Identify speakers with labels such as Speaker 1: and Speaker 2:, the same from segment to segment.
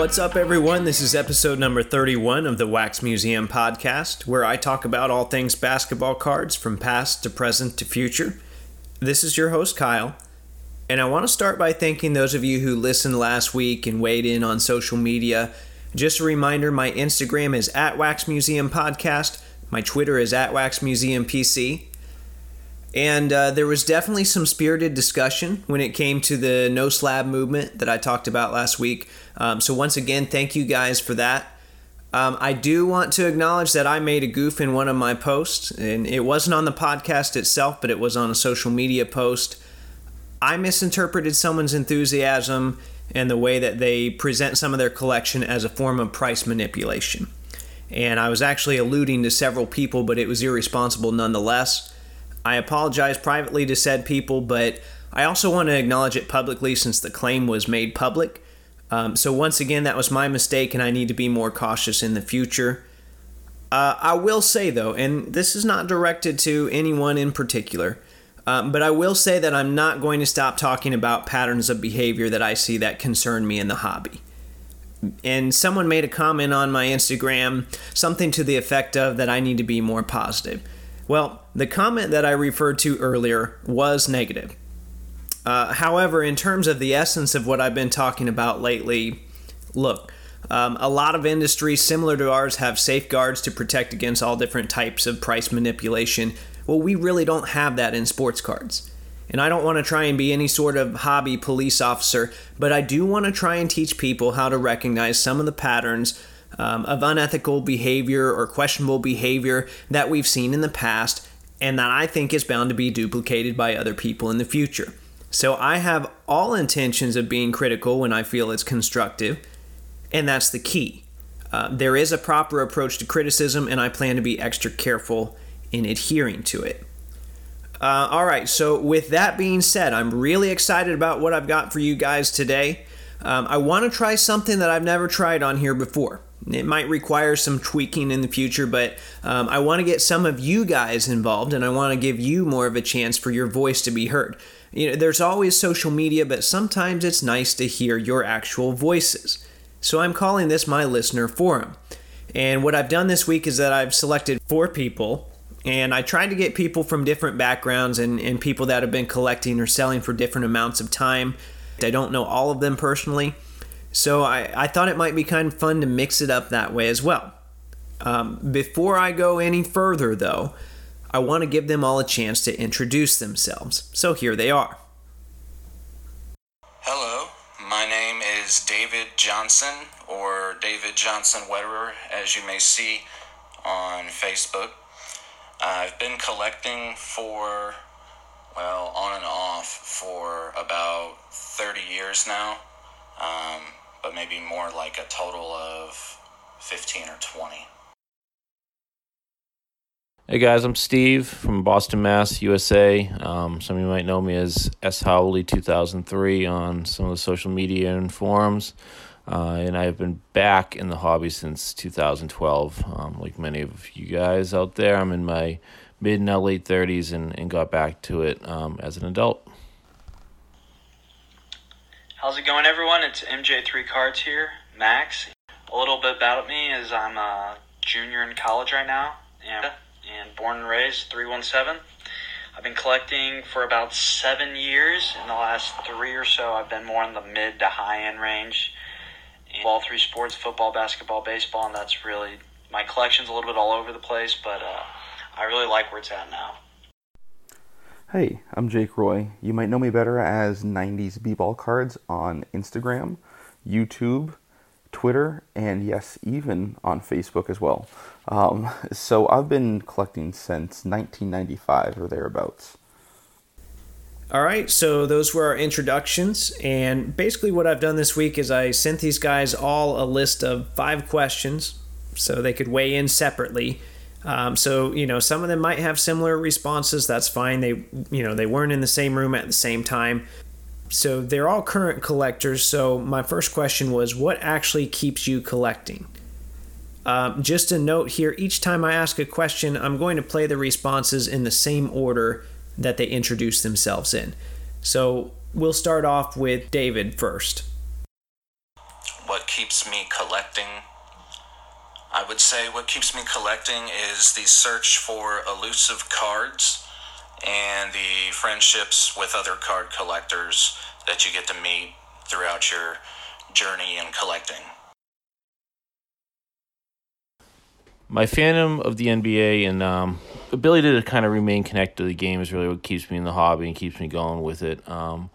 Speaker 1: What's up, everyone? This is episode number 31 of the Wax Museum podcast, where I talk about all things basketball cards from past to present to future. This is your host, Kyle, and I want to start by thanking those of you who listened last week and weighed in on social media. Just a reminder my Instagram is at Wax Museum Podcast, my Twitter is at Wax Museum PC. And uh, there was definitely some spirited discussion when it came to the no slab movement that I talked about last week. Um, so, once again, thank you guys for that. Um, I do want to acknowledge that I made a goof in one of my posts, and it wasn't on the podcast itself, but it was on a social media post. I misinterpreted someone's enthusiasm and the way that they present some of their collection as a form of price manipulation. And I was actually alluding to several people, but it was irresponsible nonetheless. I apologize privately to said people, but I also want to acknowledge it publicly since the claim was made public. Um, so, once again, that was my mistake, and I need to be more cautious in the future. Uh, I will say, though, and this is not directed to anyone in particular, um, but I will say that I'm not going to stop talking about patterns of behavior that I see that concern me in the hobby. And someone made a comment on my Instagram, something to the effect of that I need to be more positive. Well, the comment that I referred to earlier was negative. Uh, however, in terms of the essence of what I've been talking about lately, look, um, a lot of industries similar to ours have safeguards to protect against all different types of price manipulation. Well, we really don't have that in sports cards. And I don't want to try and be any sort of hobby police officer, but I do want to try and teach people how to recognize some of the patterns um, of unethical behavior or questionable behavior that we've seen in the past and that I think is bound to be duplicated by other people in the future. So I have all intentions of being critical when I feel it's constructive, and that's the key. Uh, there is a proper approach to criticism, and I plan to be extra careful in adhering to it. Uh, all right, so with that being said, I'm really excited about what I've got for you guys today. Um, I want to try something that I've never tried on here before. It might require some tweaking in the future, but um, I want to get some of you guys involved and I want to give you more of a chance for your voice to be heard. You know, there's always social media, but sometimes it's nice to hear your actual voices. So I'm calling this my listener forum. And what I've done this week is that I've selected four people and I tried to get people from different backgrounds and, and people that have been collecting or selling for different amounts of time. I don't know all of them personally. So I, I thought it might be kind of fun to mix it up that way as well. Um, before I go any further, though, I want to give them all a chance to introduce themselves. So here they are.
Speaker 2: Hello, my name is David Johnson, or David Johnson Wetterer, as you may see on Facebook. I've been collecting for, well, on and off for about 30 years now. Um, but maybe more like a total of 15 or 20.
Speaker 3: Hey guys, I'm Steve from Boston, Mass, USA. Um, some of you might know me as S. Howley 2003 on some of the social media and forums. Uh, and I've been back in the hobby since 2012. Um, like many of you guys out there, I'm in my mid and late 30s and, and got back to it um, as an adult.
Speaker 4: How's it going, everyone? It's MJ3 Cards here, Max. A little bit about me is I'm a junior in college right now, and, and born and raised 317. I've been collecting for about seven years. In the last three or so, I've been more in the mid to high end range. In all three sports football, basketball, baseball, and that's really my collection's a little bit all over the place, but uh, I really like where it's at now.
Speaker 5: Hey, I'm Jake Roy. You might know me better as 90s B-Ball Cards on Instagram, YouTube, Twitter, and yes, even on Facebook as well. Um, so I've been collecting since 1995 or thereabouts.
Speaker 1: All right, so those were our introductions. And basically, what I've done this week is I sent these guys all a list of five questions so they could weigh in separately. Um, so you know, some of them might have similar responses. That's fine. They you know they weren't in the same room at the same time. So they're all current collectors. So my first question was, what actually keeps you collecting? Um, just a note here: each time I ask a question, I'm going to play the responses in the same order that they introduce themselves in. So we'll start off with David first.
Speaker 2: What keeps me collecting. I would say what keeps me collecting is the search for elusive cards and the friendships with other card collectors that you get to meet throughout your journey in collecting.
Speaker 3: My fandom of the NBA and um, ability to kind of remain connected to the game is really what keeps me in the hobby and keeps me going with it. Um,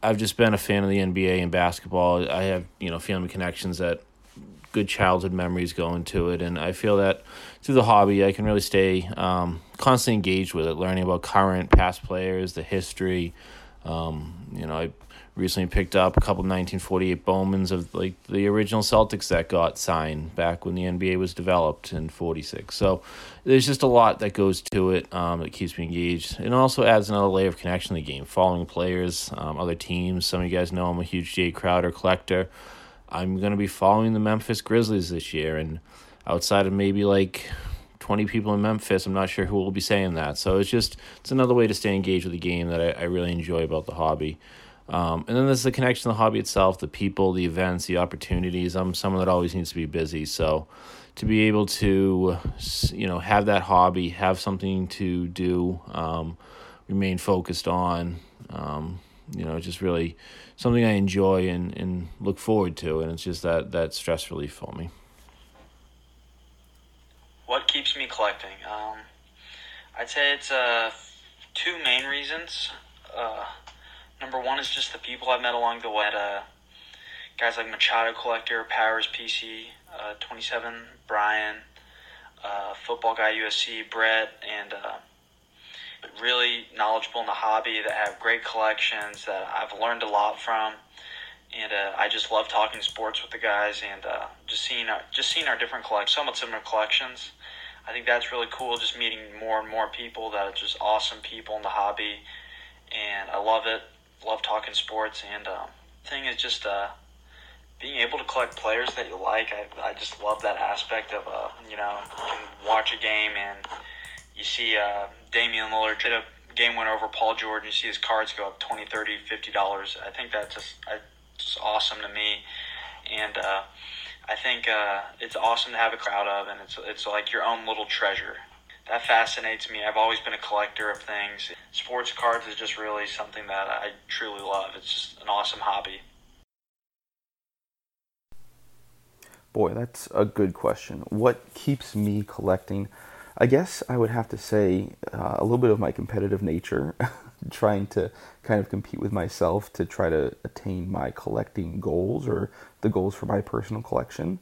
Speaker 3: I've just been a fan of the NBA and basketball. I have you know family connections that good childhood memories go into it, and I feel that through the hobby, I can really stay um, constantly engaged with it, learning about current, past players, the history. Um, you know, I recently picked up a couple 1948 Bowmans of like the original Celtics that got signed back when the NBA was developed in 46. So there's just a lot that goes to it um, that keeps me engaged. It also adds another layer of connection to the game, following players, um, other teams. Some of you guys know I'm a huge Jae Crowder collector. I'm going to be following the Memphis Grizzlies this year. And outside of maybe like 20 people in Memphis, I'm not sure who will be saying that. So it's just, it's another way to stay engaged with the game that I, I really enjoy about the hobby. Um, and then there's the connection to the hobby itself, the people, the events, the opportunities. I'm someone that always needs to be busy. So to be able to, you know, have that hobby, have something to do, um, remain focused on, um, you know, just really something I enjoy and, and look forward to, and it's just that that stress relief for me.
Speaker 4: What keeps me collecting? Um, I'd say it's uh, two main reasons. Uh, number one is just the people I've met along the way. Uh, guys like Machado Collector, Powers PC, uh, 27, Brian, uh, football guy USC, Brett, and uh, really knowledgeable in the hobby that have great collections that I've learned a lot from. And uh, I just love talking sports with the guys and uh, just seeing our, just seeing our different collections, somewhat similar collections. I think that's really cool. Just meeting more and more people that are just awesome people in the hobby, and I love it. Love talking sports. And um, thing is just uh, being able to collect players that you like. I, I just love that aspect of uh, you know watch a game and you see uh, Damian Lillard hit a game winner over Paul George, you see his cards go up 20 30 $50. I think that's just, just awesome to me. And uh, I think uh, it's awesome to have a crowd of, and it's, it's like your own little treasure. That fascinates me. I've always been a collector of things. Sports cards is just really something that I truly love. It's just an awesome hobby.
Speaker 5: Boy, that's a good question. What keeps me collecting? I guess I would have to say uh, a little bit of my competitive nature, trying to kind of compete with myself to try to attain my collecting goals or the goals for my personal collection.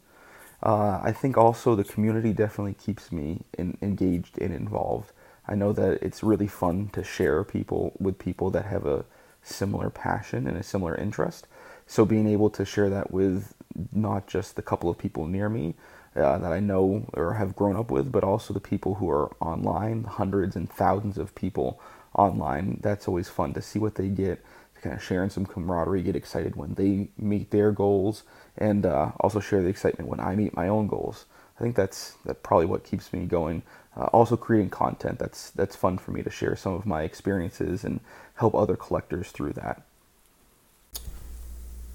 Speaker 5: Uh, I think also the community definitely keeps me in, engaged and involved. I know that it's really fun to share people with people that have a similar passion and a similar interest. So being able to share that with not just the couple of people near me, uh, that I know or have grown up with, but also the people who are online, hundreds and thousands of people online. That's always fun to see what they get, to kind of share sharing some camaraderie, get excited when they meet their goals, and uh, also share the excitement when I meet my own goals. I think that's that probably what keeps me going. Uh, also creating content that's that's fun for me to share some of my experiences and help other collectors through that.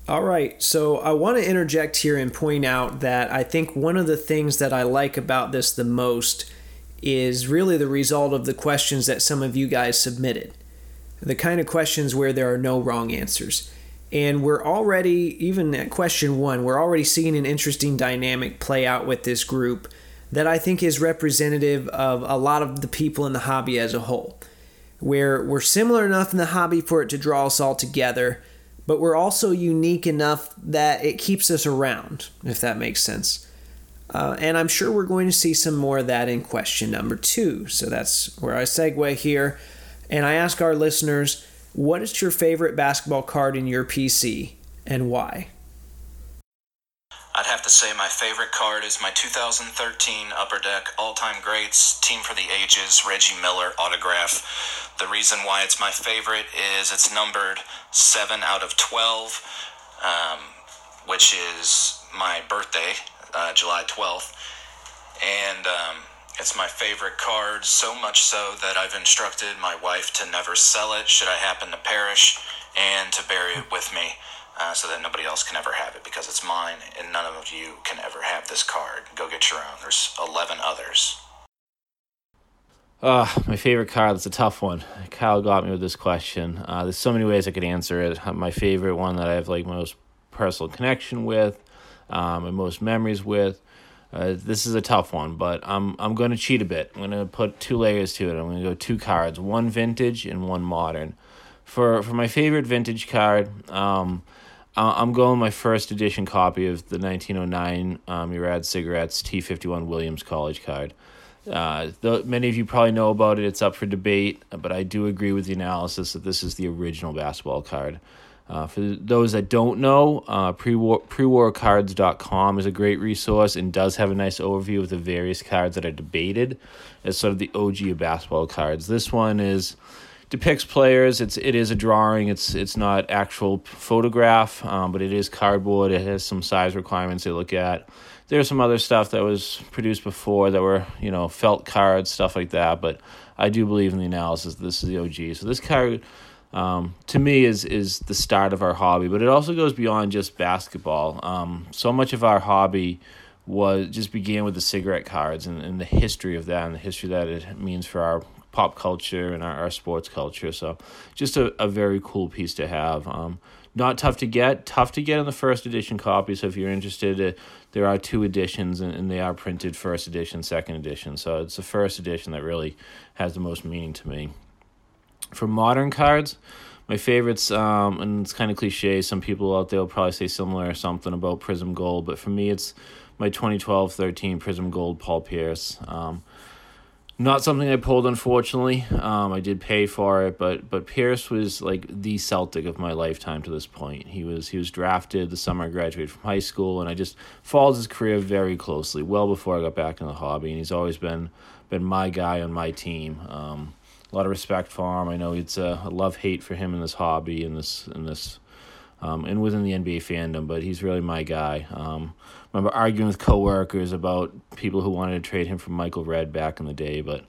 Speaker 1: All right, so I want to interject here and point out that I think one of the things that I like about this the most is really the result of the questions that some of you guys submitted. The kind of questions where there are no wrong answers. And we're already, even at question one, we're already seeing an interesting dynamic play out with this group that I think is representative of a lot of the people in the hobby as a whole. Where we're similar enough in the hobby for it to draw us all together but we're also unique enough that it keeps us around, if that makes sense. Uh, and I'm sure we're going to see some more of that in question number two. So that's where I segue here. And I ask our listeners, what is your favorite basketball card in your PC and why?
Speaker 2: I'd have to say my favorite card is my 2013 Upper Deck All Time Greats Team for the Ages Reggie Miller autograph. The reason why it's my favorite is it's numbered 7 out of 12, um, which is my birthday, uh, July 12th. And um, it's my favorite card, so much so that I've instructed my wife to never sell it should I happen to perish and to bury it with me uh, so that nobody else can ever have it because it's mine and none of you can ever have this card. Go get your own. There's 11 others.
Speaker 3: Uh, my favorite card, that's a tough one. Kyle got me with this question. Uh, there's so many ways I could answer it. My favorite one that I have like most personal connection with, um, and most memories with. Uh, this is a tough one, but I'm I'm going to cheat a bit. I'm going to put two layers to it. I'm going to go two cards, one vintage and one modern. For for my favorite vintage card, um, I'm going my first edition copy of the 1909 um, Cigarettes T51 Williams College card. Uh, the, many of you probably know about it. It's up for debate, but I do agree with the analysis that this is the original basketball card. Uh, for those that don't know, uh, pre-war, prewarcards.com is a great resource and does have a nice overview of the various cards that are debated as sort of the OG of basketball cards. This one is depicts players. It's it is a drawing. It's it's not actual photograph, um, but it is cardboard. It has some size requirements they look at. There's some other stuff that was produced before that were you know felt cards, stuff like that. But I do believe in the analysis. This is the OG. So this card um, to me is is the start of our hobby, but it also goes beyond just basketball. Um, so much of our hobby was just began with the cigarette cards and, and the history of that and the history that it means for our pop culture and our, our sports culture. So just a, a very cool piece to have. Um, not tough to get, tough to get in the first edition copy. So if you're interested, uh, there are two editions and, and they are printed first edition, second edition. So it's the first edition that really has the most meaning to me. For modern cards, my favorites, um, and it's kind of cliche. Some people out there will probably say similar or something about Prizm Gold, but for me, it's my 2012 13 Prizm Gold Paul Pierce. Um, not something I pulled, unfortunately. Um, I did pay for it, but but Pierce was like the Celtic of my lifetime to this point. He was he was drafted the summer I graduated from high school, and I just followed his career very closely, well before I got back in the hobby. And he's always been been my guy on my team. Um, a lot of respect for him. I know it's a, a love hate for him in this hobby and this in this um, and within the NBA fandom, but he's really my guy. Um, remember arguing with coworkers about people who wanted to trade him for Michael Redd back in the day, but.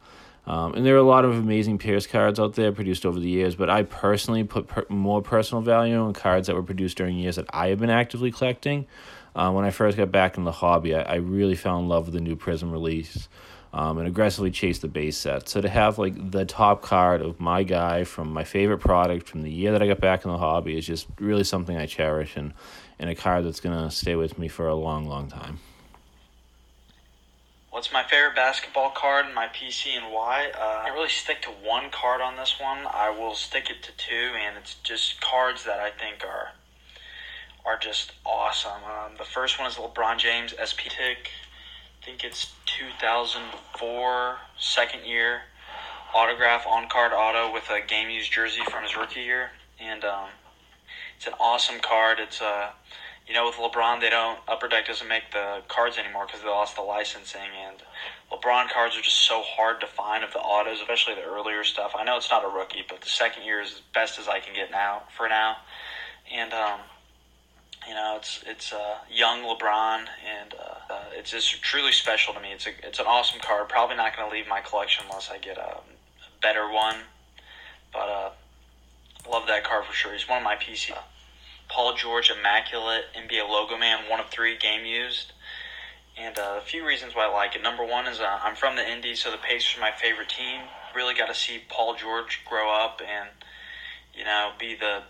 Speaker 3: Um, and there are a lot of amazing Pierce cards out there produced over the years, but I personally put per- more personal value on cards that were produced during years that I have been actively collecting. Uh, when I first got back in the hobby, I, I really fell in love with the new Prizm release um, and aggressively chase the base set. So to have like the top card of my guy from my favorite product from the year that I got back in the hobby is just really something I cherish and, and a car that's gonna stay with me for a long, long time.
Speaker 4: What's my favorite basketball card in my PC and why? Uh, I really stick to one card on this one. I will stick it to two, and it's just cards that I think are are just awesome. Um, the first one is LeBron James SP Tick I think it's 2004, second year, autograph on card auto with a game used jersey from his rookie year, and um, it's an awesome card. It's a uh, you know, with LeBron, they don't Upper Deck doesn't make the cards anymore because they lost the licensing, and LeBron cards are just so hard to find of the autos, especially the earlier stuff. I know it's not a rookie, but the second year is as best as I can get now for now, and um, you know, it's it's uh, young LeBron, and uh, uh, it's just truly special to me. It's a it's an awesome card. Probably not going to leave my collection unless I get a, better one, but uh, love that card for sure. He's one of my PC. Paul George, immaculate NBA logo man, one of three game used. And uh, a few reasons why I like it. Number one is uh, I'm from the Indies, so the Pacers are my favorite team. Really got to see Paul George grow up and you know be the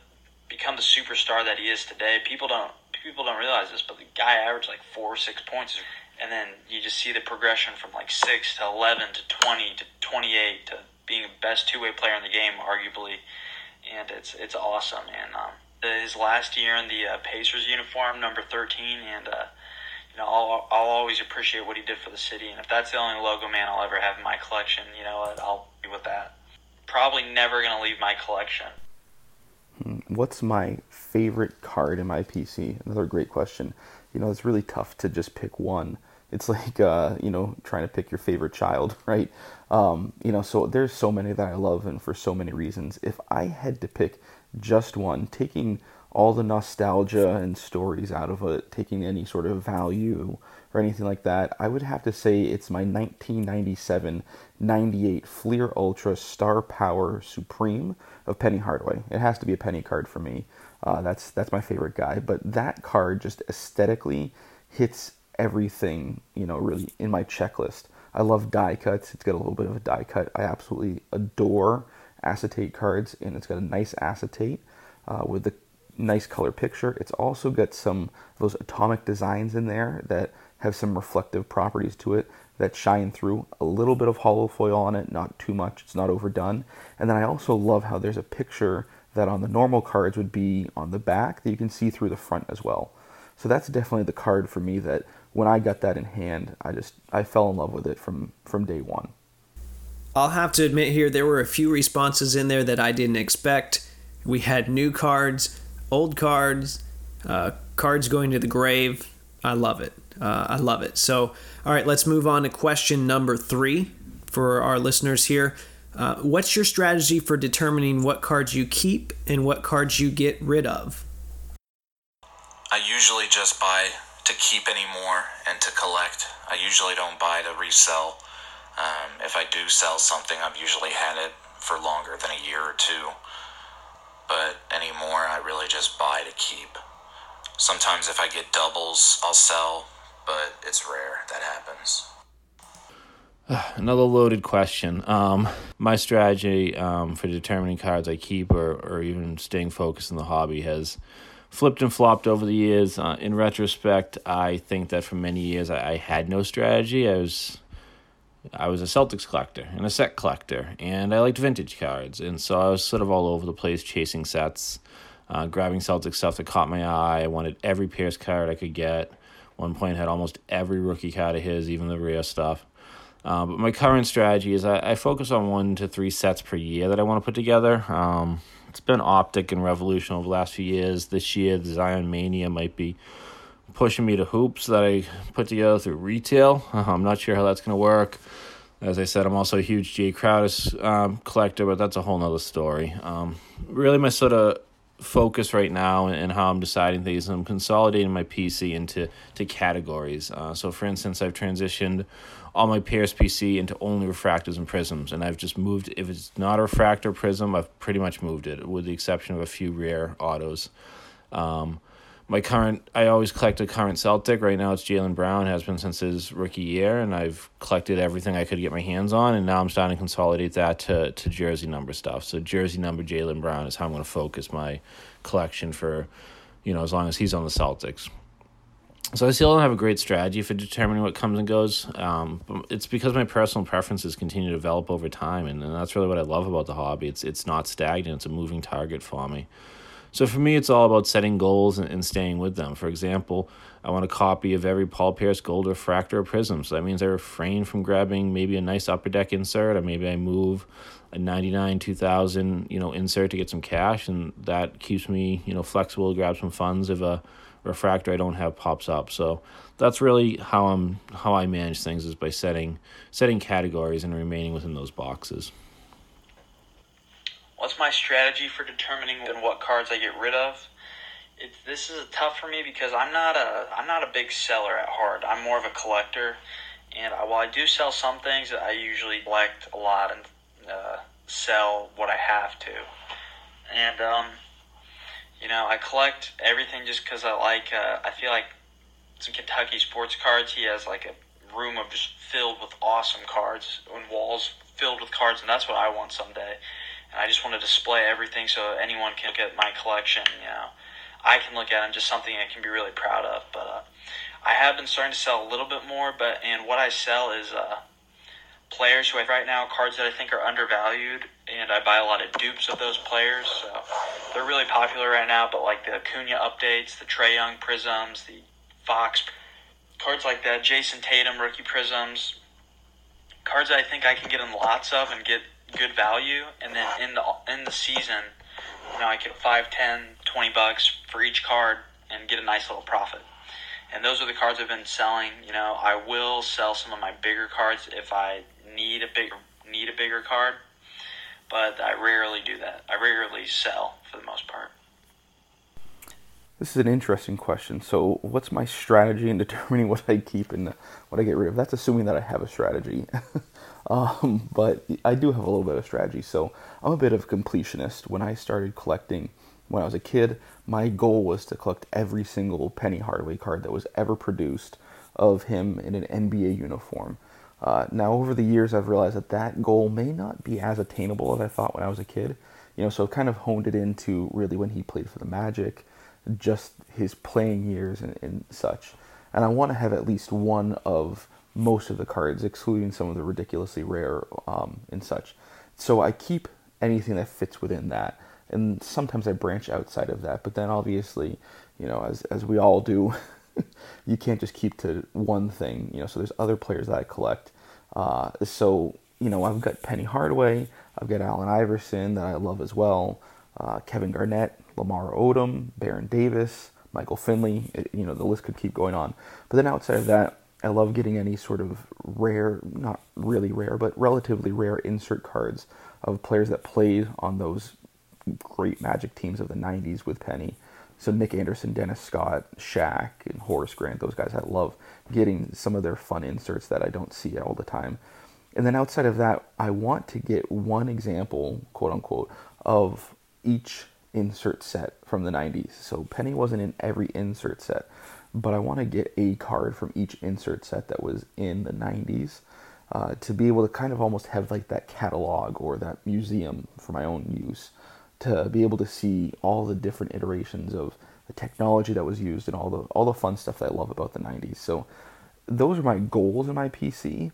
Speaker 4: become the superstar that he is today. People don't people don't realize this, but the guy averaged like four or six points, and then you just see the progression from like six to eleven to twenty to twenty eight to being the best two way player in the game, arguably, and it's it's awesome. And um, his last year in the uh, Pacers uniform, number thirteen, and uh, you know I'll I'll always appreciate what he did for the city. And if that's the only logo man I'll ever have in my collection, you know I'll be with that. Probably never gonna leave my collection.
Speaker 5: What's my favorite card in my PC? Another great question. You know, it's really tough to just pick one. It's like, uh, you know, trying to pick your favorite child, right? Um, you know, so there's so many that I love and for so many reasons. If I had to pick just one, taking all the nostalgia and stories out of it, taking any sort of value or anything like that, I would have to say it's my 1997 98 Fleer Ultra Star Power Supreme of Penny Hardaway. It has to be a penny card for me. Uh, that's that's my favorite guy. But that card just aesthetically hits everything you know really in my checklist. I love die cuts. It's got a little bit of a die cut. I absolutely adore acetate cards, and it's got a nice acetate uh, with the nice color picture. It's also got some those atomic designs in there that have some reflective properties to it that shine through. A little bit of holofoil on it, not too much. It's not overdone. And then I also love how there's a picture that on the normal cards would be on the back that you can see through the front as well. So that's definitely the card for me that when I got that in hand, I just I fell in love with it from from day one.
Speaker 1: I'll have to admit here there were a few responses in there that I didn't expect. We had new cards, old cards, uh, cards going to the grave. I love it. Uh, I love it. So, all right, let's move on to question number three for our listeners here. Uh, what's your strategy for determining what cards you keep and what cards you get rid of?
Speaker 2: I usually just buy to keep anymore and to collect. I usually don't buy to resell. Um, if I do sell something, I've usually had it for longer than a year or two. But anymore, I really just buy to keep. Sometimes if I get doubles, I'll sell, but it's rare that happens.
Speaker 3: Another loaded question. Um, my strategy um, for determining cards I keep or, or even staying focused in the hobby has flipped and flopped over the years. Uh, in retrospect, I think that for many years I, I, had no strategy. I was I was a Celtics collector and a set collector, and I liked vintage cards, and so I was sort of all over the place chasing sets, uh, grabbing Celtics stuff that caught my eye. I wanted every Pierce card I could get. One point had almost every rookie card of his, even the rare stuff. Uh, but my current strategy is I, I focus on one to three sets per year that I want to put together. Um, it's been optic and revolution over the last few years. This year, the Zion Mania might be pushing me to hoops that I put together through retail. Uh, I'm not sure how that's going to work. As I said, I'm also a huge Jae Crowder um, collector, but that's a whole nother story. Um, really, my sort of focus right now and how I'm deciding things. I'm consolidating my PC into to categories. Uh, so, for instance, I've transitioned all my Pierce PC into only refractors and prisms, and I've just moved. If it's not a refractor prism, I've pretty much moved it, with the exception of a few rare autos. Um, my current, I always collect a current Celtic. Right now, it's Jaylen Brown. Has been since his rookie year, and I've collected everything I could get my hands on. And now I'm starting to consolidate that to to jersey number stuff. So jersey number Jaylen Brown is how I'm to focus my collection for, you know, as long as he's on the Celtics. So I still don't have a great strategy for determining what comes and goes. Um, it's because my personal preferences continue to develop over time, and, and that's really what I love about the hobby. It's it's not stagnant; it's a moving target for me. So for me, it's all about setting goals and, and staying with them. For example, I want a copy of every Paul Pierce Gold Refractor or Prizm. So that means I refrain from grabbing maybe a nice upper deck insert, or maybe I move a 99 2000 you know insert to get some cash and that keeps me you know flexible to grab some funds if a refractor I don't have pops up so that's really how I'm how I manage things is by setting setting categories and remaining within those boxes
Speaker 4: What's my strategy for determining what cards I get rid of? It's, this is tough for me because I'm not a I'm not a big seller at heart. I'm more of a collector, and I, while I do sell some things, I usually collect a lot and uh, sell what I have to. And um, you know, I collect everything just because I like. Uh, I feel like some Kentucky sports cards. He has like a room of just filled with awesome cards and walls filled with cards, and that's what I want someday. And I just want to display everything so anyone can look at my collection. You know, I can look at them just something I can be really proud of. But uh, I have been starting to sell a little bit more. But and what I sell is uh, players who I have right now cards that I think are undervalued, and I buy a lot of dupes of those players. So they're really popular right now. But like the Acuna updates, the Trae Young prisms, the Fox cards like that, Jayson Tatum rookie prisms, cards I think I can get in lots of and get good value, and then in the in the season, you know, I get five, ten, twenty bucks for each card and get a nice little profit. And those are the cards I've been selling. You know, I will sell some of my bigger cards if I need a bigger need a bigger card, but I rarely do that. I rarely sell for the most part.
Speaker 5: This is an interesting question. So, what's my strategy in determining what I keep and what I get rid of? That's assuming that I have a strategy. um, but I do have a little bit of strategy. So, I'm a bit of a completionist. When I started collecting when I was a kid, my goal was to collect every single Penny Hardaway card that was ever produced of him in an NBA uniform. Uh, now, over the years, I've realized that that goal may not be as attainable as I thought when I was a kid. You know, so I've kind of honed it into really when he played for the Magic, just his playing years and, and such. And I want to have at least one of most of the cards, excluding some of the ridiculously rare um, and such. So I keep anything that fits within that, and sometimes I branch outside of that. But then obviously, you know, as as we all do, you can't just keep to one thing. You know, so there's other players that I collect. Uh, so you know, I've got Penny Hardaway, I've got Allen Iverson that I love as well, uh, Kevin Garnett, Lamar Odom, Baron Davis, Michael Finley. It, you know, the list could keep going on. But then outside of that, I love getting any sort of rare, not really rare, but relatively rare insert cards of players that played on those great Magic teams of the 90s with Penny. So Nick Anderson, Dennis Scott, Shaq, and Horace Grant, those guys, I love getting some of their fun inserts that I don't see all the time. And then outside of that, I want to get one example, quote unquote, of each insert set from the 90s. So Penny wasn't in every insert set, but I want to get a card from each insert set that was in the 90s uh, to be able to kind of almost have like that catalog or that museum for my own use to be able to see all the different iterations of the technology that was used and all the all the fun stuff that I love about the 90s. So those are my goals in my PC.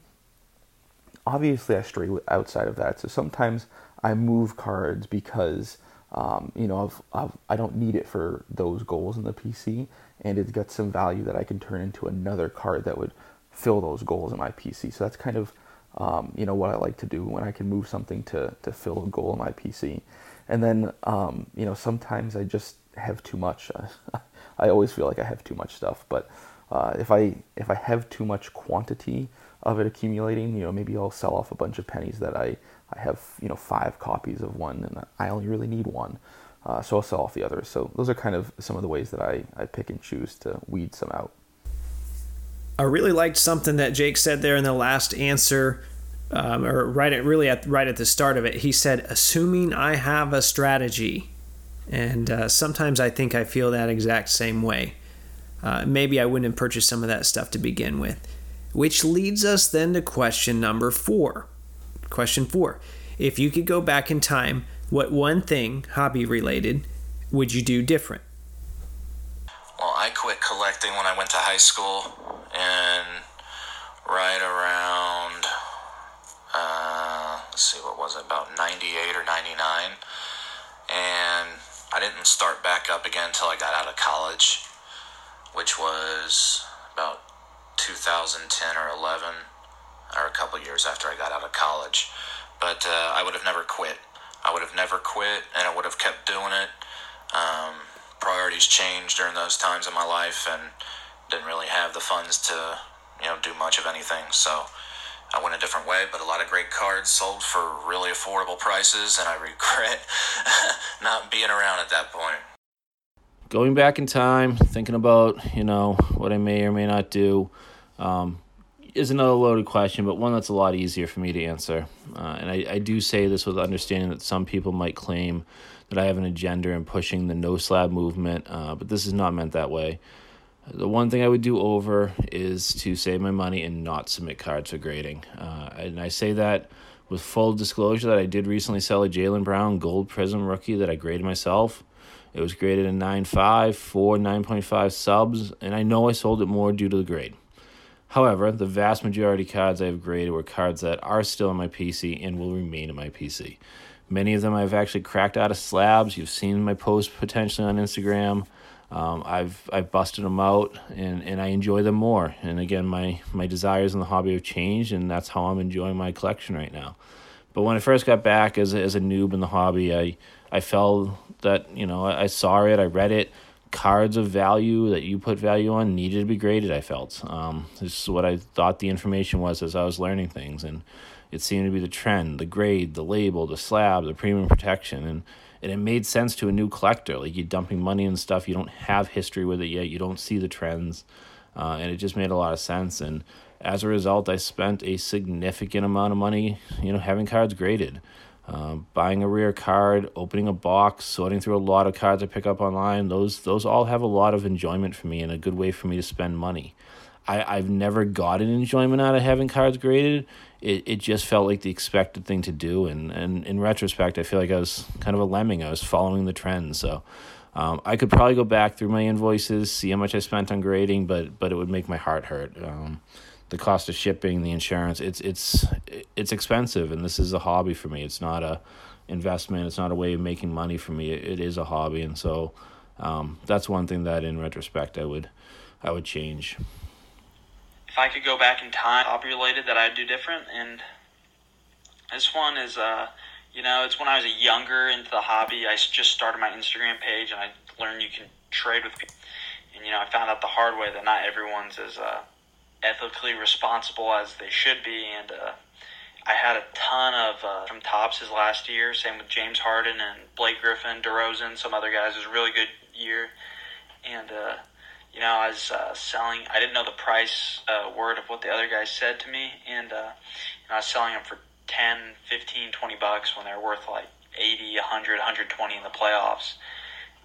Speaker 5: Obviously, I stray outside of that. So sometimes I move cards because um, you know, I've, I've, I do not need it for those goals in the PC, and it's got some value that I can turn into another card that would fill those goals in my PC. So that's kind of, um, you know, what I like to do when I can move something to, to fill a goal in my PC. And then, um, you know, sometimes I just have too much. I always feel like I have too much stuff, but uh, if I if I have too much quantity of it accumulating, you know, maybe I'll sell off a bunch of pennies that I I have you know five copies of one, and I only really need one. Uh, so I'll sell off the others. So those are kind of some of the ways that I, I pick and choose to weed some out.
Speaker 1: I really liked something that Jake said there in the last answer, um, or right at really at right at the start of it. He said, "Assuming I have a strategy," and uh, sometimes I think I feel that exact same way. Uh, maybe I wouldn't have purchased some of that stuff to begin with, which leads us then to question number four. Question four If you could go back in time, what one thing, hobby related, would you do different?
Speaker 2: Well, I quit collecting when I went to high school, and right around, uh, let's see, what was it, about 98 or 99. And I didn't start back up again until I got out of college, which was about 2010 or 11 or a couple years after I got out of college. But uh, I would have never quit. I would have never quit, and I would have kept doing it. Um, priorities changed during those times in my life, and didn't really have the funds to, you know, do much of anything. So I went a different way. But a lot of great cards sold for really affordable prices, and I regret not being around at that point.
Speaker 3: Going back in time, thinking about you know what I may or may not do. Um, is another loaded question, but one that's a lot easier for me to answer. Uh, and I, I do say this with understanding that some people might claim that I have an agenda in pushing the no slab movement, uh, but this is not meant that way. The one thing I would do over is to save my money and not submit cards for grading. Uh, and I say that with full disclosure that I did recently sell a Jaylen Brown Gold Prizm rookie that I graded myself. It was graded a 9.5 for 9.5 subs, and I know I sold it more due to the grade. However, the vast majority cards I have graded were cards that are still in my PC and will remain in my PC. Many of them I've actually cracked out of slabs. You've seen my post potentially on Instagram. Um, I've I've busted them out and, and I enjoy them more. And again, my my desires in the hobby have changed, and that's how I'm enjoying my collection right now. But when I first got back as as a noob in the hobby, I I felt that you know I saw it, I read it cards of value that you put value on needed to be graded. I felt um, this is what I thought the information was as I was learning things, and it seemed to be the trend, the grade, the label, the slab, the premium protection, and and it made sense to a new collector. Like you're dumping money and stuff, you don't have history with it yet, you don't see the trends, uh, and it just made a lot of sense. And as a result, I spent a significant amount of money, you know, having cards graded. Um, buying a rare card, opening a box, sorting through a lot of cards I pick up online, those those all have a lot of enjoyment for me and a good way for me to spend money. I, I've never gotten enjoyment out of having cards graded. It, it just felt like the expected thing to do. And, and in retrospect, I feel like I was kind of a lemming. I was following the trend. So um, I could probably go back through my invoices, see how much I spent on grading, but, but it would make my heart hurt. Um, the cost of shipping, the insurance, it's, it's, it's expensive. And this is a hobby for me. It's not a investment. It's not a way of making money for me. It, it is a hobby. And so um, that's one thing that in retrospect I would, I would change
Speaker 4: if I could go back in time, hobby related that I'd do different. And this one is, uh, you know, it's when I was younger into the hobby. I just started my Instagram page and I learned you can trade with people. And, you know, I found out the hard way that not everyone's as uh, ethically responsible as they should be. And uh, I had a ton of uh, from Topps his last year. Same with James Harden and Blake Griffin, DeRozan, some other guys. It was a really good year. And, uh, you know, I was uh, selling. I didn't know the price uh, word of what the other guys said to me, and uh, I was selling them for 10, 15, 20 bucks when they're worth like 80, 100, 120 in the playoffs.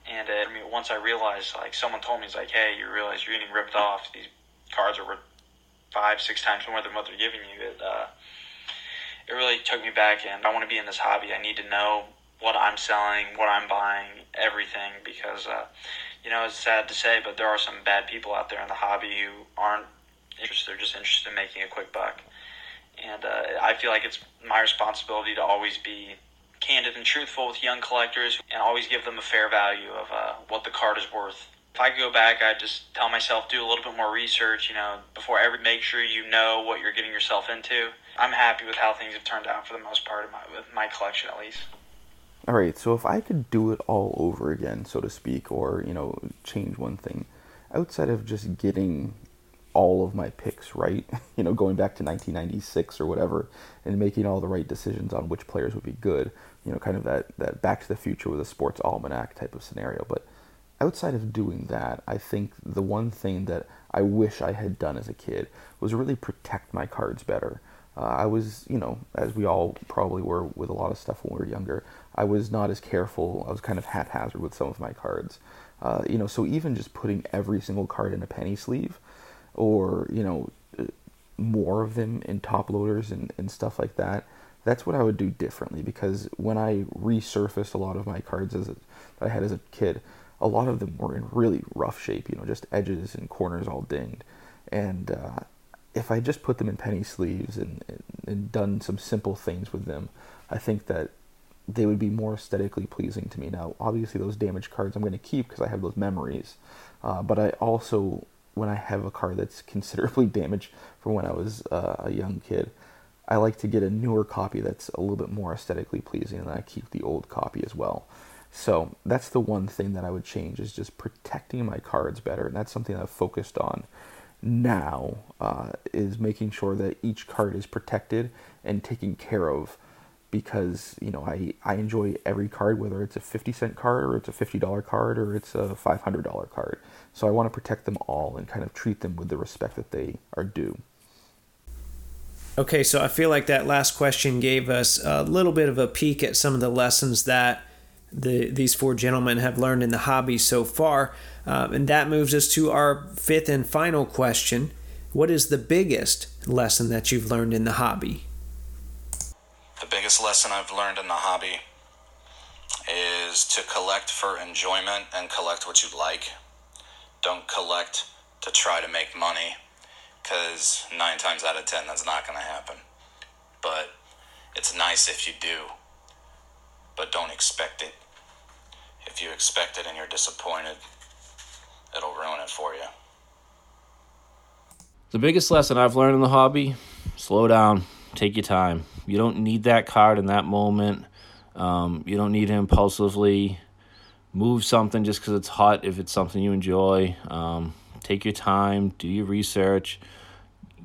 Speaker 4: And uh, I mean, once I realized, like, someone told me, it's like, hey, you realize you're getting ripped off. These cards are worth five, six times more than what they're giving you. It, uh, it really took me back, and I want to be in this hobby. I need to know what I'm selling, what I'm buying, everything, because uh, you know, it's sad to say, but there are some bad people out there in the hobby who aren't interested. They're just interested in making a quick buck. And uh, I feel like it's my responsibility to always be candid and truthful with young collectors and always give them a fair value of uh, what the card is worth. If I could go back, I'd just tell myself do a little bit more research, you know, before ever make sure you know what you're getting yourself into. I'm happy with how things have turned out for the most part of my with my collection at least.
Speaker 5: All right, so if I could do it all over again, so to speak, or you know, change one thing, outside of just getting all of my picks right, you know, going back to 1996 or whatever, and making all the right decisions on which players would be good, you know, kind of that that Back to the Future with a sports almanac type of scenario. But outside of doing that, I think the one thing that I wish I had done as a kid was really protect my cards better. Uh, I was, you know, as we all probably were with a lot of stuff when we were younger, I was not as careful. I was kind of haphazard with some of my cards. Uh, you know, so even just putting every single card in a penny sleeve, or you know, more of them in top loaders and, and stuff like that, that's what I would do differently. Because when I resurfaced a lot of my cards as a, that I had as a kid, a lot of them were in really rough shape. You know, just edges and corners all dinged. And uh, if I just put them in penny sleeves and, and, done some simple things with them, I think that they would be more aesthetically pleasing to me. Now, obviously, those damaged cards I'm going to keep because I have those memories. Uh, but I also, when I have a card that's considerably damaged from when I was uh, a young kid, I like to get a newer copy that's a little bit more aesthetically pleasing, and I keep the old copy as well. So that's the one thing that I would change is just protecting my cards better, and that's something I've focused on now. Uh, is making sure that each card is protected and taken care of because you know I, I enjoy every card whether it's a 50 cent card or it's a $50 card or it's a $500 card so i want to protect them all and kind of treat them with the respect that they are due
Speaker 1: okay so i feel like that last question gave us a little bit of a peek at some of the lessons that the, these four gentlemen have learned in the hobby so far uh, and that moves us to our fifth and final question what is the biggest lesson that you've learned in the hobby
Speaker 2: the biggest lesson I've learned in the hobby is to collect for enjoyment and collect what you like. Don't collect to try to make money because nine times out of ten that's not going to happen. But it's nice if you do, but don't expect it. If you expect it and you're disappointed, it'll ruin it for you.
Speaker 3: The biggest lesson I've learned in the hobby slow down, take your time. You don't need that card in that moment. Um, you don't need to impulsively move something just because it's hot if it's something you enjoy. Um, take your time, do your research,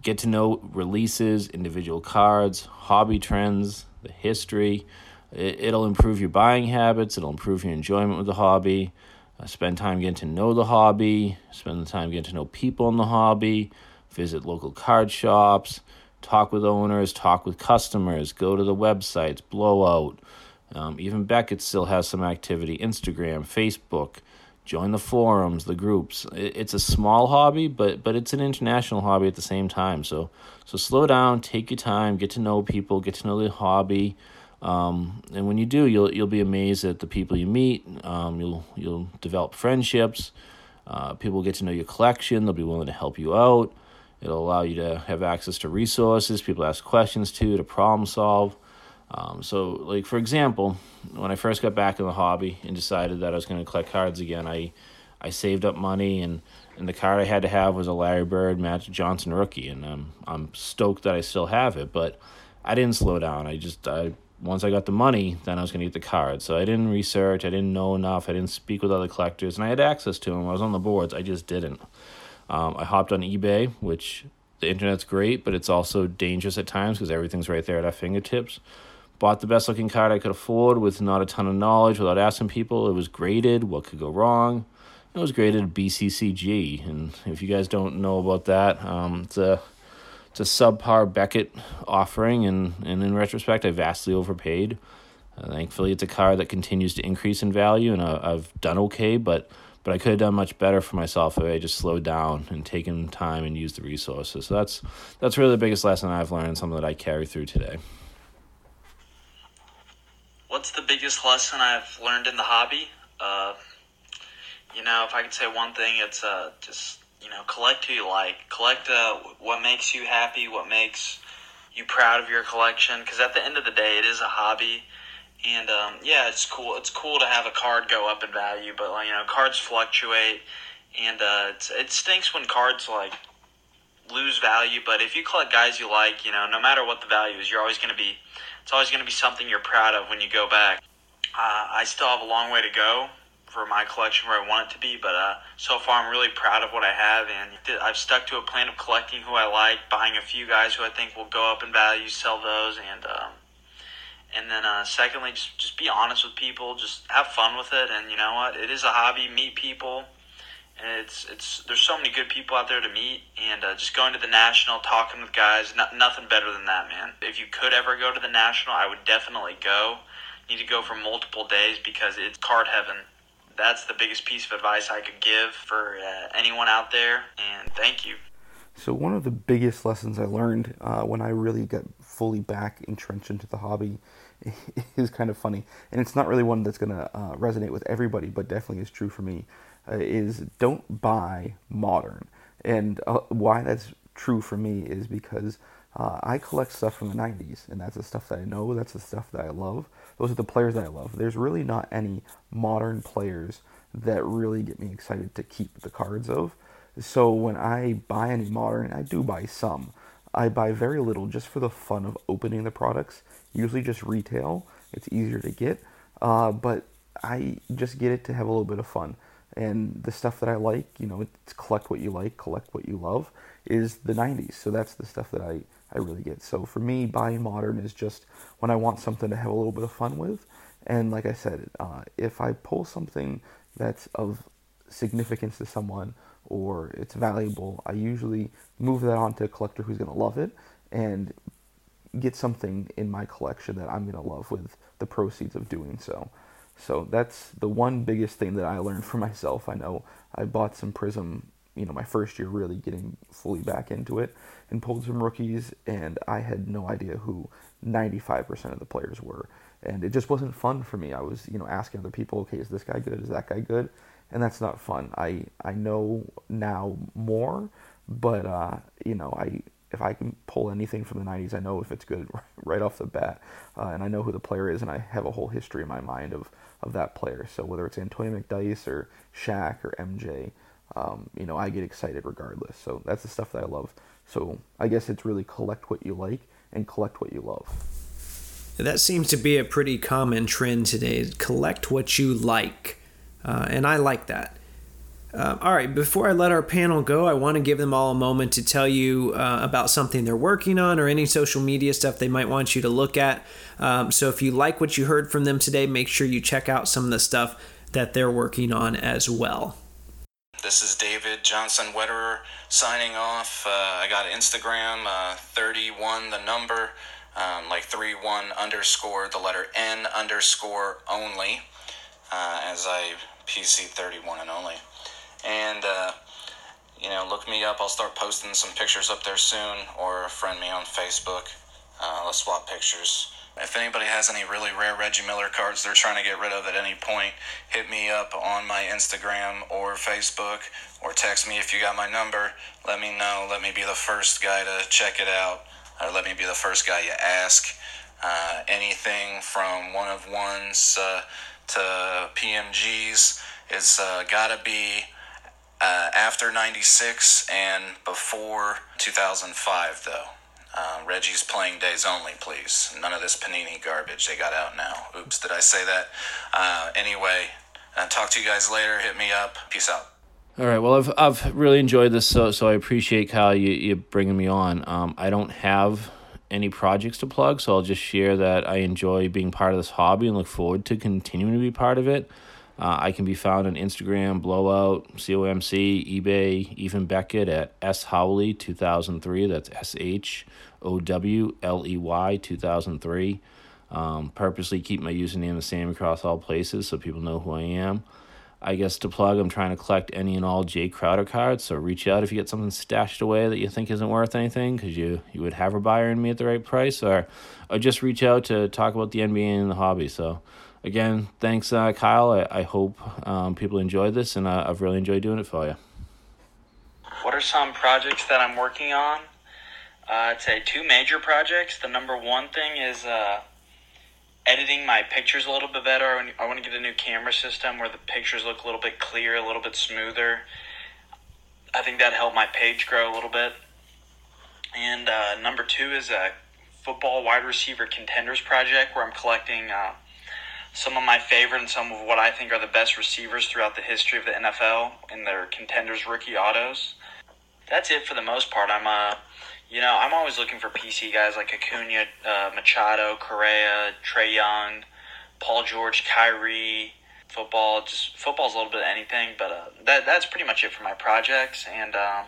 Speaker 3: get to know releases, individual cards, hobby trends, the history. It, will improve your buying habits, it'll improve your enjoyment with the hobby. Uh, spend time getting to know the hobby, spend the time getting to know people in the hobby, visit local card shops, talk with owners, talk with customers, go to the websites, blowout. Um, even Beckett still has some activity Instagram, Facebook join the forums, the groups. it's a small hobby, but but it's an international hobby at the same time. So so slow down, take your time, get to know people, get to know the hobby. Um, and when you do, you'll you'll be amazed at the people you meet. Um, you'll you'll develop friendships. Uh, people get to know your collection. They'll be willing to help you out. It'll allow you to have access to resources. People ask questions to to problem solve. Um, so, like for example, when I first got back in the hobby and decided that I was going to collect cards again, I I saved up money and, and the card I had to have was a Larry Bird Magic Johnson rookie, and I'm I'm stoked that I still have it. But I didn't slow down. I just I once I got the money, then I was going to get the card. So I didn't research. I didn't know enough. I didn't speak with other collectors, and I had access to them. I was on the boards. I just didn't. Um, I hopped on eBay, which the internet's great, but it's also dangerous at times because everything's right there at our fingertips bought the best looking card I could afford with not a ton of knowledge without asking people. It was graded. What could go wrong? It was graded BCCG, and if you guys don't know about that, um, it's a it's a subpar Beckett offering, and, and in retrospect, I vastly overpaid. Uh, thankfully, it's a car that continues to increase in value, and uh, I've done okay, but but I could have done much better for myself if I just slowed down and taken time and used the resources. So that's that's really the biggest lesson I've learned, something that I carry through today
Speaker 4: what's the biggest lesson I've learned in the hobby? Uh, you know, if I could say one thing, it's uh, just you know, collect who you like. Collect uh, what makes you happy, what makes you proud of your collection. Because at the end of the day, it is a hobby, and um, yeah, it's cool. It's cool to have a card go up in value, but like, you know, cards fluctuate, and uh, it stinks when cards like lose value. But if you collect guys you like, you know, no matter what the value is, you're always going to be it's always going to be something you're proud of when you go back. Uh, I still have a long way to go for my collection where I want it to be, but uh, so far I'm really proud of what I have, and I've stuck to a plan of collecting who I like, buying a few guys who I think will go up in value, sell those, and um, and then uh, secondly, just just be honest with people, just have fun with it, and you know what, it is a hobby. Meet people, and it's it's there's so many good people out there to meet, and uh, just going to the national, talking with guys, not, nothing better than that, man. If you could ever go to the national, I would definitely go. Need to go for multiple days because it's card heaven. That's the biggest piece of advice I could give for uh, anyone out there, and thank you.
Speaker 5: So one of the biggest lessons I learned uh, when I really got fully back entrenched into the hobby is kind of funny, and it's not really one that's gonna uh, resonate with everybody, but definitely is true for me uh, is don't buy modern. And uh, why that's true for me is because uh, I collect stuff from the 90s, and that's the stuff that I know, that's the stuff that I love. Those are the players that I love. There's really not any modern players that really get me excited to keep the cards of. So when I buy any modern, I do buy some. I buy very little just for the fun of opening the products, usually just retail. It's easier to get, uh, but I just get it to have a little bit of fun and the stuff that I like, you know, it's collect what you like, collect what you love, is the 90s. So that's the stuff that I, I really get. So for me, buying modern is just when I want something to have a little bit of fun with. And like I said, uh, if I pull something that's of significance to someone or it's valuable, I usually move that on to a collector who's going to love it and get something in my collection that I'm going to love with the proceeds of doing so. So that's the one biggest thing that I learned for myself. I know I bought some Prizm, you know, my first year really getting fully back into it and pulled some rookies, and I had no idea who 95% of the players were. And it just wasn't fun for me. I was, you know, asking other people, okay, is this guy good? Is that guy good? And that's not fun. I, I know now more, but, uh, you know, I, if I can pull anything from the 90s, I know if it's good right off the bat. Uh, and I know who the player is, and I have a whole history in my mind of of that player. So whether it's Antonio McDyess or Shaq or MJ, um, you know, I get excited regardless. So that's the stuff that I love. So I guess it's really collect what you like and collect what you love.
Speaker 1: That seems to be a pretty common trend today. Collect what you like, uh, and I like that. Uh, all right, before I let our panel go, I want to give them all a moment to tell you uh, about something they're working on or any social media stuff they might want you to look at. Um, so if you like what you heard from them today, make sure you check out some of the stuff that they're working on as well.
Speaker 2: This is David Johnson Wetterer signing off. Uh, I got Instagram, uh, 31 the number, um, like 31 underscore the letter N underscore only, uh, as I PC 31 and only. And, uh, you know, look me up. I'll start posting some pictures up there soon, or friend me on Facebook. Uh, let's swap pictures. If anybody has any really rare Reggie Miller cards they're trying to get rid of at any point, hit me up on my Instagram or Facebook, or text me if you got my number. Let me know. Let me be the first guy to check it out. Or let me be the first guy you ask. Uh, anything from one of ones uh, to PMGs, it's uh, gotta be uh, after 96 and before 2005, though. Uh, Reggie's playing days only, please. None of this Panini garbage they got out now. Oops, did I say that? Uh, anyway, uh, talk to you guys later. Hit me up. Peace out.
Speaker 3: All right. Well, I've I've really enjoyed this, so so I appreciate Kyle you you bringing me on. Um, I don't have any projects to plug, so I'll just share that I enjoy being part of this hobby and look forward to continuing to be part of it. Uh, I can be found on Instagram, Blowout, COMC, eBay, even Beckett at S Howley 2003. That's S H O W L E Y 2003. Um, purposely keep my username the same across all places so people know who I am. I guess to plug, I'm trying to collect any and all Jae Crowder cards. So reach out if you get something stashed away that you think isn't worth anything, because you you would have a buyer in me at the right price, or or just reach out to talk about the NBA and the hobby. So again, thanks, uh, Kyle. I, I hope um, people enjoy this, and uh, I've really enjoyed doing it for you.
Speaker 4: What are some projects that I'm working on? Uh, I'd say two major projects. The number one thing is uh, editing my pictures a little bit better. I want to get a new camera system where the pictures look a little bit clearer, a little bit smoother. I think that helped my page grow a little bit. And uh, number two is a football wide receiver contenders project where I'm collecting uh, some of my favorite and some of what I think are the best receivers throughout the history of the NFL in their contenders rookie autos. That's it for the most part. I'm uh, you know, I'm always looking for PC guys like Acuna, uh, Machado, Correa, Trae Young, Paul George, Kyrie. Football, just football's a little bit of anything, but uh, that that's pretty much it for my projects. And uh,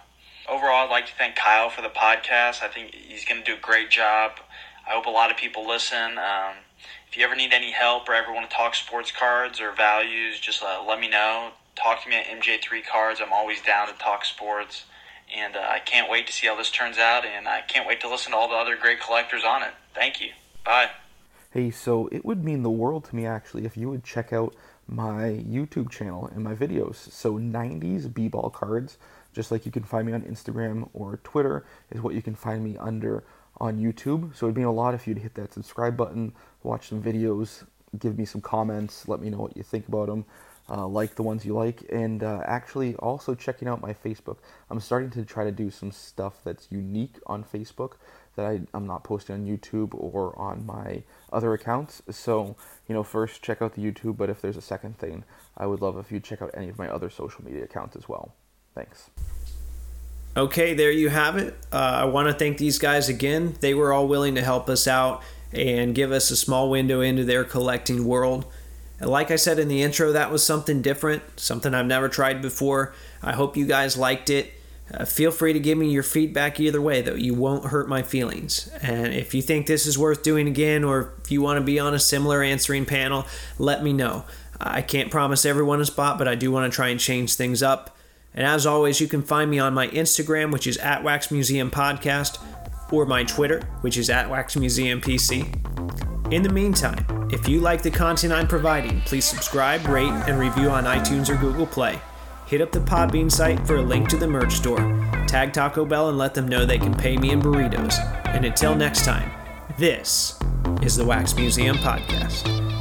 Speaker 4: overall, I'd like to thank Kyle for the podcast. I think he's going to do a great job. I hope a lot of people listen. Um, if you ever need any help or ever want to talk sports cards or values, just uh, let me know. Talk to me at MJ3 Cards. I'm always down to talk sports. And uh, I can't wait to see how this turns out, and I can't wait to listen to all the other great collectors on it. Thank you. Bye.
Speaker 5: Hey, so it would mean the world to me actually if you would check out my YouTube channel and my videos. So 90s b-ball cards, just like you can find me on Instagram or Twitter, is what you can find me under on YouTube. So it'd mean a lot if you'd hit that subscribe button, watch some videos, give me some comments, let me know what you think about them uh, like the ones you like, and uh, actually also checking out my Facebook. I'm starting to try to do some stuff that's unique on Facebook that I, I'm not posting on YouTube or on my other accounts. So, you know, first check out the YouTube, but if there's a second thing, I would love if you check out any of my other social media accounts as well. Thanks.
Speaker 1: Okay, there you have it. Uh, I want to thank these guys again. They were all willing to help us out and give us a small window into their collecting world. Like I said in the intro, that was something different, something I've never tried before. I hope you guys liked it. Uh, feel free to give me your feedback either way, though. You won't hurt my feelings. And if you think this is worth doing again, or if you want to be on a similar answering panel, let me know. I can't promise everyone a spot, but I do want to try and change things up. And as always, you can find me on my Instagram, which is at Wax Museum Podcast, or my Twitter, which is at Wax Museum PC. In the meantime, if you like the content I'm providing, please subscribe, rate, and review on iTunes or Google Play. Hit up the Podbean site for a link to the merch store. Tag Taco Bell and let them know they can pay me in burritos. And until next time, this is the Wax Museum Podcast.